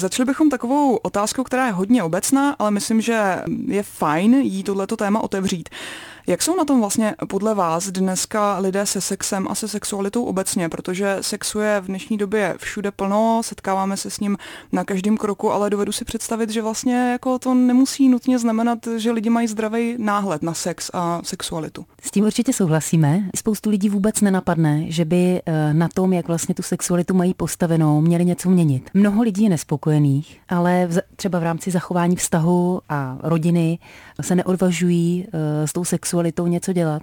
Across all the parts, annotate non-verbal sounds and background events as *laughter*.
Začali bychom takovou otázkou, která je hodně obecná, ale myslím, že je fajn jí tohleto téma otevřít. Jak jsou na tom vlastně podle vás dneska lidé se sexem a se sexualitou obecně? Protože sexu je v dnešní době všude plno, setkáváme se s ním na každém kroku, ale dovedu si představit, že vlastně jako to nemusí nutně znamenat, že lidi mají zdravý náhled na sex a sexualitu. S tím určitě souhlasíme. Spoustu lidí vůbec nenapadne, že by eh, na tom, jak vlastně tu sexualitu mají postavenou, měli něco měnit. Mnoho lidí je nespokojených, ale třeba v rámci zachování vztahu a rodiny se neodvažují eh, s tou sexualitou sexualitou něco dělat.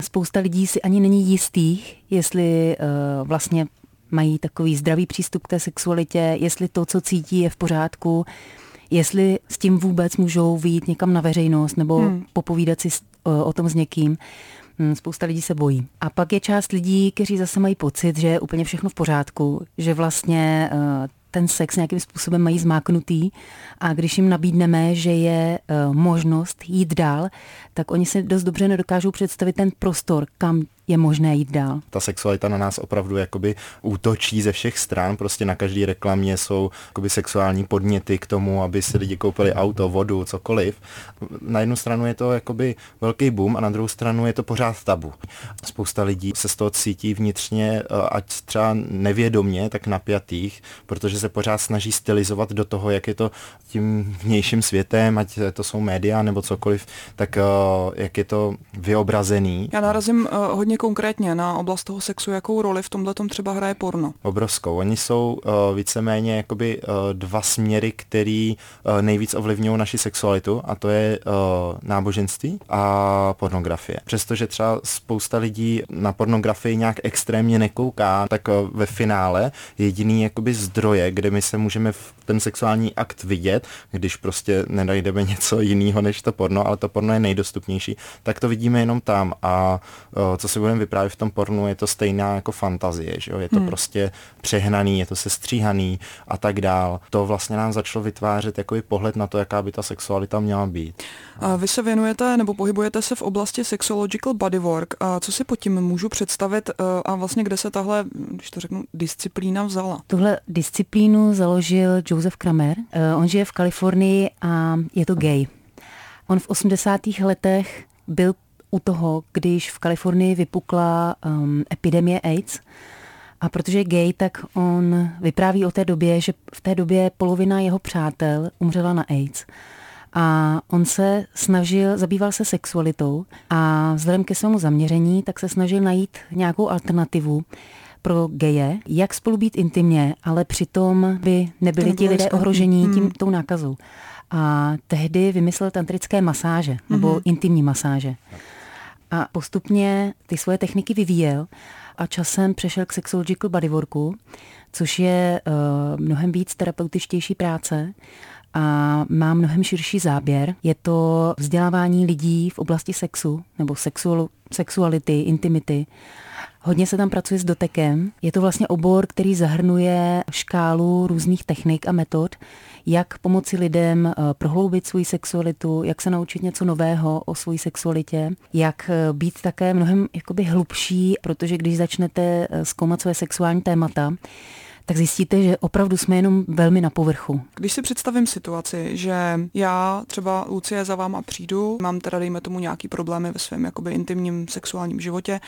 Spousta lidí si ani není jistých, jestli uh, vlastně mají takový zdravý přístup k té sexualitě, jestli to, co cítí, je v pořádku, jestli s tím vůbec můžou vyjít někam na veřejnost nebo hmm. popovídat si uh, o tom s někým. Hmm, spousta lidí se bojí. A pak je část lidí, kteří zase mají pocit, že je úplně všechno v pořádku, že vlastně uh, ten sex nějakým způsobem mají zmáknutý. A když jim nabídneme, že je uh, možnost jít dál, tak oni si dost dobře nedokážou představit ten prostor, kam je možné jít dál. Ta sexualita na nás opravdu jakoby útočí ze všech stran, prostě na každé reklamě jsou jakoby sexuální podněty k tomu, aby si lidi koupili auto, vodu, cokoliv. Na jednu stranu je to jakoby velký boom a na druhou stranu je to pořád tabu. Spousta lidí se z toho cítí vnitřně, eh, ať třeba nevědomně, tak napjatých, protože se pořád snaží stylizovat do toho, jak je to tím vnějším světem, ať to jsou média nebo cokoliv, tak eh, jak je to vyobrazený. Já narazím uh, hodně konkrétně na oblast toho sexu, jakou roli v tomhle tom třeba hraje porno? Obrovskou. Oni jsou uh, víceméně jakoby uh, dva směry, který uh, nejvíc ovlivňují naši sexualitu a to je uh, náboženství a pornografie. Přestože třeba spousta lidí na pornografii nějak extrémně nekouká, tak uh, ve finále jediný jakoby zdroje, kde my se můžeme v ten sexuální akt vidět, když prostě nenajdeme něco jiného než to porno, ale to porno je nejdostupnější, tak to vidíme jenom tam a uh, co si budeme vyprávět v tom pornu, je to stejná jako fantazie, že jo? je to hmm. prostě přehnaný, je to sestříhaný a tak dál. To vlastně nám začalo vytvářet jako pohled na to, jaká by ta sexualita měla být. A vy se věnujete nebo pohybujete se v oblasti sexological bodywork. A co si pod tím můžu představit e, a vlastně kde se tahle, když to řeknu, disciplína vzala? Tuhle disciplínu založil Joseph Kramer. E, on žije v Kalifornii a je to gay. On v 80. letech byl u toho, když v Kalifornii vypukla um, epidemie AIDS. A protože je gay, tak on vypráví o té době, že v té době polovina jeho přátel umřela na AIDS. A on se snažil, zabýval se sexualitou a vzhledem ke svému zaměření, tak se snažil najít nějakou alternativu pro geje, jak spolu být intimně, ale přitom by nebyli ti lidé ohrožení tím, hmm. tou nákazou. A tehdy vymyslel tantrické masáže, nebo mm-hmm. intimní masáže a postupně ty svoje techniky vyvíjel a časem přešel k sexological bodyworku, což je uh, mnohem víc terapeutičtější práce a má mnohem širší záběr. Je to vzdělávání lidí v oblasti sexu nebo sexual, sexuality, intimity. Hodně se tam pracuje s dotekem. Je to vlastně obor, který zahrnuje škálu různých technik a metod, jak pomoci lidem eh, prohloubit svou sexualitu, jak se naučit něco nového o své sexualitě, jak eh, být také mnohem jakoby hlubší, protože když začnete eh, zkoumat své sexuální témata, tak zjistíte, že opravdu jsme jenom velmi na povrchu. Když si představím situaci, že já třeba Lucie za váma přijdu, mám teda dejme tomu nějaký problémy ve svém jakoby intimním sexuálním životě,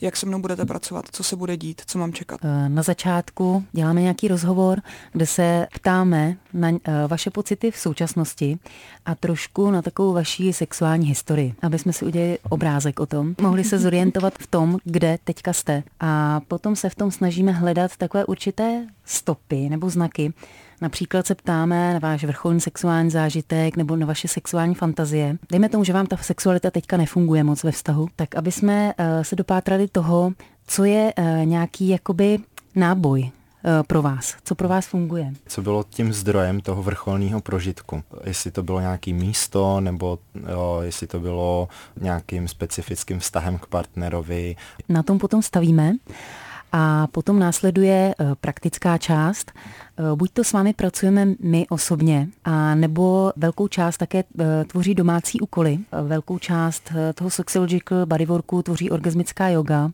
jak se mnou budete pracovat, co se bude dít, co mám čekat? Eh, na začátku děláme nějaký rozhovor, kde se ptáme na eh, vaše pocity v současnosti a trošku na takovou vaší sexuální historii, aby jsme si udělali obrázek o tom, mohli se zorientovat v tom, kde teďka jste. A potom se v tom snažíme hledat takové určité stopy nebo znaky, Například se ptáme na váš vrcholný sexuální zážitek nebo na vaše sexuální fantazie. Dejme tomu, že vám ta sexualita teďka nefunguje moc ve vztahu, tak aby jsme uh, se dopátrali toho, co je uh, nějaký jakoby náboj eh, pro vás? Co pro vás funguje? Co bylo tím zdrojem toho vrcholného prožitku? Jestli to bylo nějaký místo, nebo jo, jestli to bylo nějakým specifickým vztahem k partnerovi? Na tom potom stavíme. A potom následuje eh, praktická část. Eh, buď to s vámi pracujeme my osobně, a nebo velkou část také eh, tvoří domácí úkoly. Velkou část toho sexological bodyworku tvoří orgasmická yoga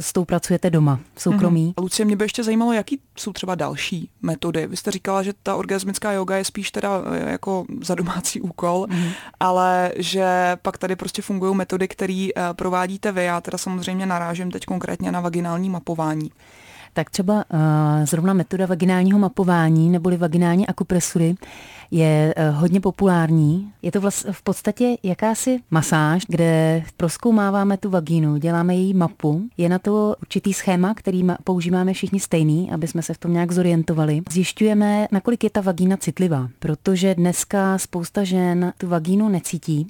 s tou pracujete doma, v soukromí. Mm-hmm. Lucie, mě by ještě zajímalo, jaký jsou třeba další metody. Vy jste říkala, že ta orgasmická yoga je spíš teda eh, jako za domácí úkol, mm-hmm. ale že pak tady prostě fungují metody, které uh, provádíte vy. Já teda samozřejmě narážím teď konkrétně na vaginální mapování tak třeba uh, zrovna metoda vaginálního mapování neboli vaginální akupresury je uh, hodně populární. Je to vlastně v podstatě jakási masáž, kde proskoumáváme tu vagínu, děláme její mapu. Je na to určitý schéma, který používáme všichni stejný, aby jsme se v tom nějak zorientovali. Zjišťujeme, nakolik je ta vagína citlivá, protože dneska spousta žen tu vagínu necítí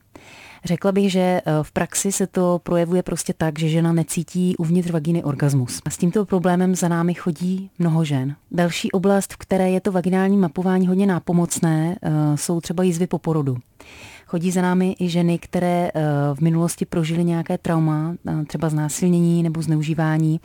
Řekla bych, že eh, v praxi se to projevuje prostě tak, že žena necítí uvnitř vagíny orgasmus. A s tímto problémem za námi chodí mnoho žen. Další oblast, v které je to vaginální mapování hodně nápomocné, eh, jsou třeba jízvy po porodu. Chodí za námi i ženy, které eh, v minulosti prožily nějaké trauma, třeba znásilnění nebo zneužívání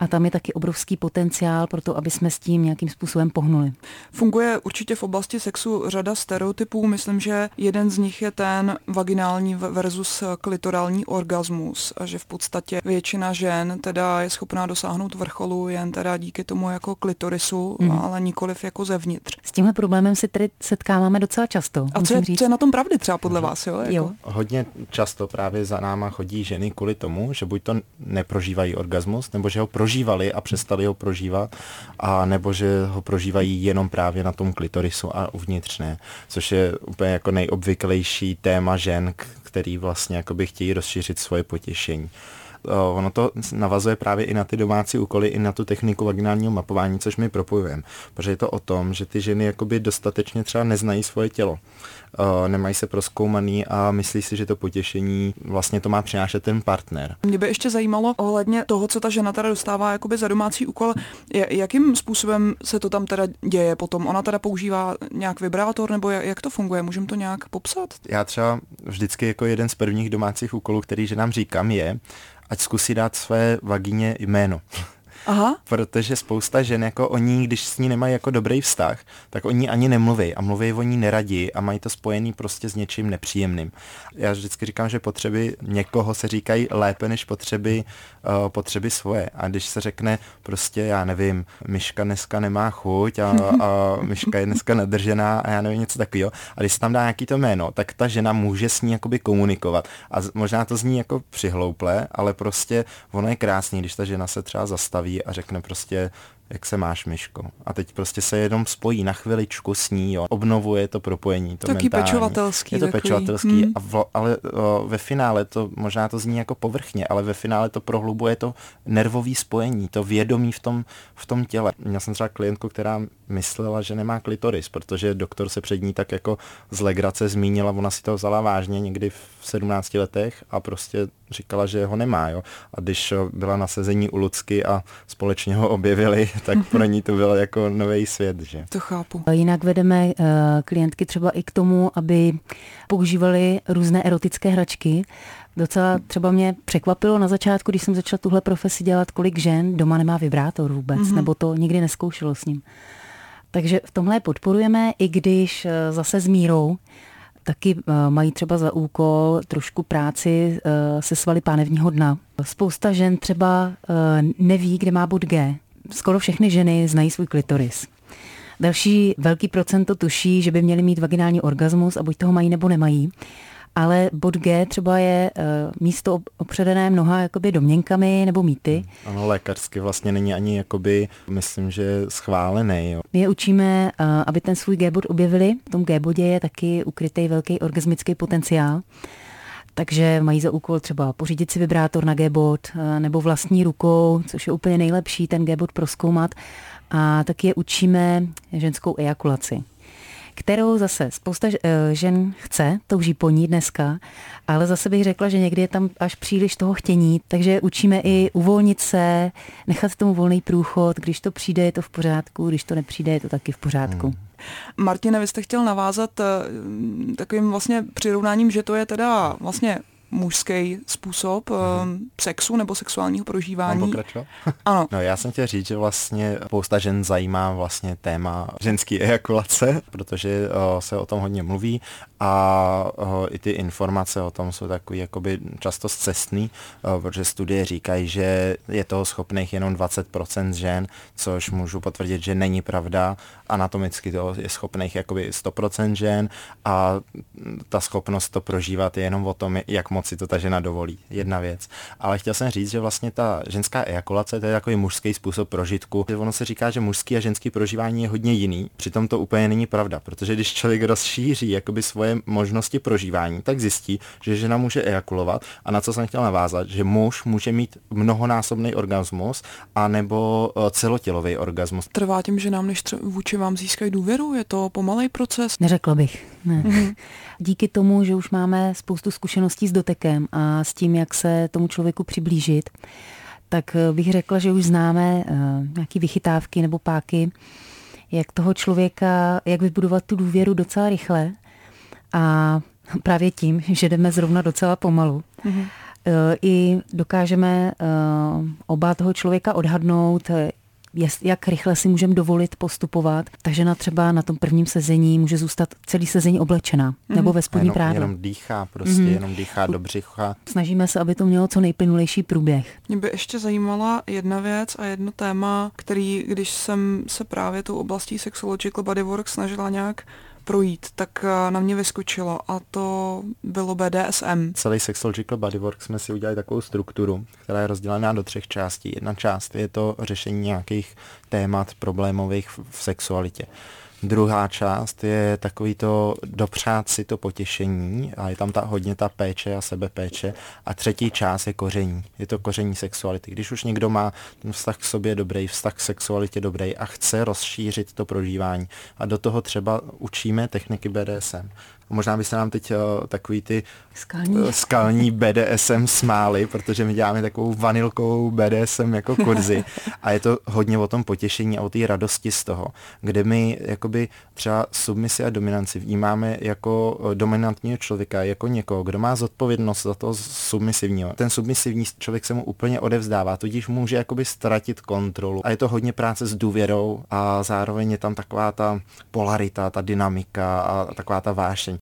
a tam je taky obrovský potenciál pro to, aby jsme s tím nějakým způsobem pohnuli. Funguje určitě v oblasti sexu řada stereotypů. Myslím, že jeden z nich je ten vaginální versus klitorální orgasmus a že v podstatě většina žen teda je schopná dosáhnout vrcholu jen teda díky tomu jako klitorisu, mm. ale nikoliv jako zevnitř. S tímhle problémem se tedy setkáváme docela často. A co je, co je na tom pravdy třeba podle vás? Jo? Jako? jo. Hodně často právě za náma chodí ženy kvůli tomu, že buď to neprožívají orgasmus, nebo že ho prožívají prožívali a přestali ho prožívat, a nebo že ho prožívají jenom právě na tom klitorisu a uvnitř ne, což je úplně jako nejobvyklejší téma žen, který vlastně jakoby chtějí rozšířit svoje potěšení. Ono to navazuje právě i na ty domácí úkoly, i na tu techniku vaginálního mapování, což my propojujeme. Protože je to o tom, že ty ženy jakoby dostatečně třeba neznají svoje tělo nemají se proskoumaný a myslí si, že to potěšení vlastně to má přinášet ten partner. Mě by ještě zajímalo ohledně toho, co ta žena teda dostává jakoby za domácí úkol, jakým způsobem se to tam teda děje potom? Ona teda používá nějak vibrátor nebo jak to funguje? Můžeme to nějak popsat? Já třeba vždycky jako jeden z prvních domácích úkolů, který že nám říkám, je, ať zkusí dát své vagině jméno. Aha. Protože spousta žen, jako oni, když s ní nemají jako dobrý vztah, tak oni ani nemluví a mluví o ní neradí a mají to spojený prostě s něčím nepříjemným. Já vždycky říkám, že potřeby někoho se říkají lépe než potřeby, uh, potřeby svoje. A když se řekne prostě, já nevím, myška dneska nemá chuť a, a *laughs* myška je dneska nadržená a já nevím něco takového. A když se tam dá nějaký to jméno, tak ta žena může s ní jakoby komunikovat. A možná to zní jako přihlouple, ale prostě ono je krásný, když ta žena se třeba zastaví a řekne prostě, jak se máš, Myško. A teď prostě se jenom spojí na chviličku s ní, jo. obnovuje to propojení, to Taky mentální. pečovatelský. Je to takový. pečovatelský, hmm. a v, ale o, ve finále to, možná to zní jako povrchně, ale ve finále to prohlubuje to nervové spojení, to vědomí v tom, v tom těle. Měl jsem třeba klientku, která myslela, že nemá klitoris, protože doktor se před ní tak jako z legrace zmínila, ona si to vzala vážně někdy v 17 letech a prostě říkala, že ho nemá. Jo. A když byla na sezení u Lucky a společně ho objevili, *laughs* tak pro ní to byl jako nový svět. Že? To chápu. Jinak vedeme uh, klientky třeba i k tomu, aby používali různé erotické hračky. Docela třeba mě překvapilo na začátku, když jsem začala tuhle profesi dělat, kolik žen doma nemá vibrátor vůbec, mm-hmm. nebo to nikdy neskoušelo s ním. Takže v tomhle podporujeme, i když eh, zase s mírou, taky eh, mají třeba za úkol trošku práci eh, se svaly pánevního dna. Spousta žen třeba neví, kde má bod G. Skoro všechny ženy znají svůj klitoris. Další velký procento tuší, že by měli mít vaginální orgasmus a buď toho mají nebo nemají ale bod G třeba je uh, místo opředené mnoha jakoby domněnkami nebo mýty. Ano, lékařsky vlastně není ani jakoby, myslím, že schválený. Jo. My je učíme, uh, aby ten svůj G-bod objevili. V tom G-bodě je taky ukrytý velký orgasmický potenciál. Takže mají za úkol třeba pořídit si vibrátor na G-bod uh, nebo vlastní rukou, což je úplně nejlepší ten G-bod proskoumat. A taky je učíme ženskou ejakulaci kterou zase spousta eh, žen chce, touží po ní dneska, ale zase bych řekla, že někdy je tam až příliš toho chtění, takže učíme i uvolnit se, nechat tomu volný průchod, když to přijde, je to v pořádku, když to nepřijde, je to taky v pořádku. Hmm. Martine, vy jste chtěl navázat eh, takovým vlastně přirovnáním, že to je teda vlastně mužský způsob mm-hmm. sexu nebo sexuálního prožívání. Ano. *laughs* No já jsem chtěl říct, že vlastně spousta žen zajímá vlastně téma ženský ejakulace, protože uh, se o tom hodně mluví a uh, i ty informace o tom jsou takový jakoby často zcestný, uh, protože studie říkají, že je toho schopných jenom 20% žen, což můžu potvrdit, že není pravda. Anatomicky to je schopných jakoby 100% žen a ta schopnost to prožívat je jenom o tom, jak moc si to ta žena dovolí. Jedna věc. Ale chtěl jsem říct, že vlastně ta ženská ejakulace, to je takový mužský způsob prožitku. Ono se říká, že mužský a ženský prožívání je hodně jiný, přitom to úplně není pravda, protože když člověk rozšíří jakoby svoje možnosti prožívání, tak zjistí, že žena může ejakulovat a na co jsem chtěl navázat, že muž může mít mnohonásobný orgasmus a nebo eh, celotělový orgasmus. Trvá tím, že nám než vůči vám získají důvěru? Je to pomalej proces? Neřekla bych. Ne. Mm-hmm. *laughs* Díky tomu, že už máme spoustu zkušeností s dotekem a s tím, jak se tomu člověku přiblížit, tak eh, bych řekla, že už známe uh, nějaké vychytávky nebo páky, jak toho člověka, jak vybudovat tu důvěru docela rychle a právě tím, že jdeme zrovna docela pomalu. Mm-hmm. I dokážeme oba toho člověka odhadnout, jak rychle si můžeme dovolit postupovat. Takže na třeba na tom prvním sezení může zůstat celý sezení oblečená mm. nebo ve spodní prádu. Jenom dýchá prostě, mm. jenom dýchá do břicha. Snažíme se, aby to mělo co nejplynulejší průběh. Mě by ještě zajímala jedna věc a jedno téma, který, když jsem se právě tou oblastí sexological bodywork snažila nějak projít, tak eh, na mě vyskočilo a to bylo BDSM. Celý Sexological Bodywork jsme si udělali takovou strukturu, která je rozdělená do třech částí. Jedna část je to řešení nějakých témat problémových v sexualitě. Druhá část je takový to dopřát si to potěšení a je tam ta, hodně ta péče a sebepéče. A třetí část je koření. Je to koření sexuality. Když už někdo má ten vztah k sobě dobrý, vztah k sexualitě dobrý a chce rozšířit to prožívání a do toho třeba učíme techniky BDSM, Možná by se nám teď uh, takový ty skalní. Uh, skalní BDSM smály, protože my děláme takovou vanilkou BDSM jako kurzy *laughs* a je to hodně o tom potěšení a o té radosti z toho, kde my jakoby třeba submisi a dominanci vnímáme jako eh, dominantního člověka, jako někoho, kdo má zodpovědnost za toho submisivního. Ten submisivní člověk se mu úplně odevzdává, tudíž může jakoby ztratit kontrolu a je to hodně práce s důvěrou a zároveň je tam taková ta polarita, ta dynamika a taková ta vášeň.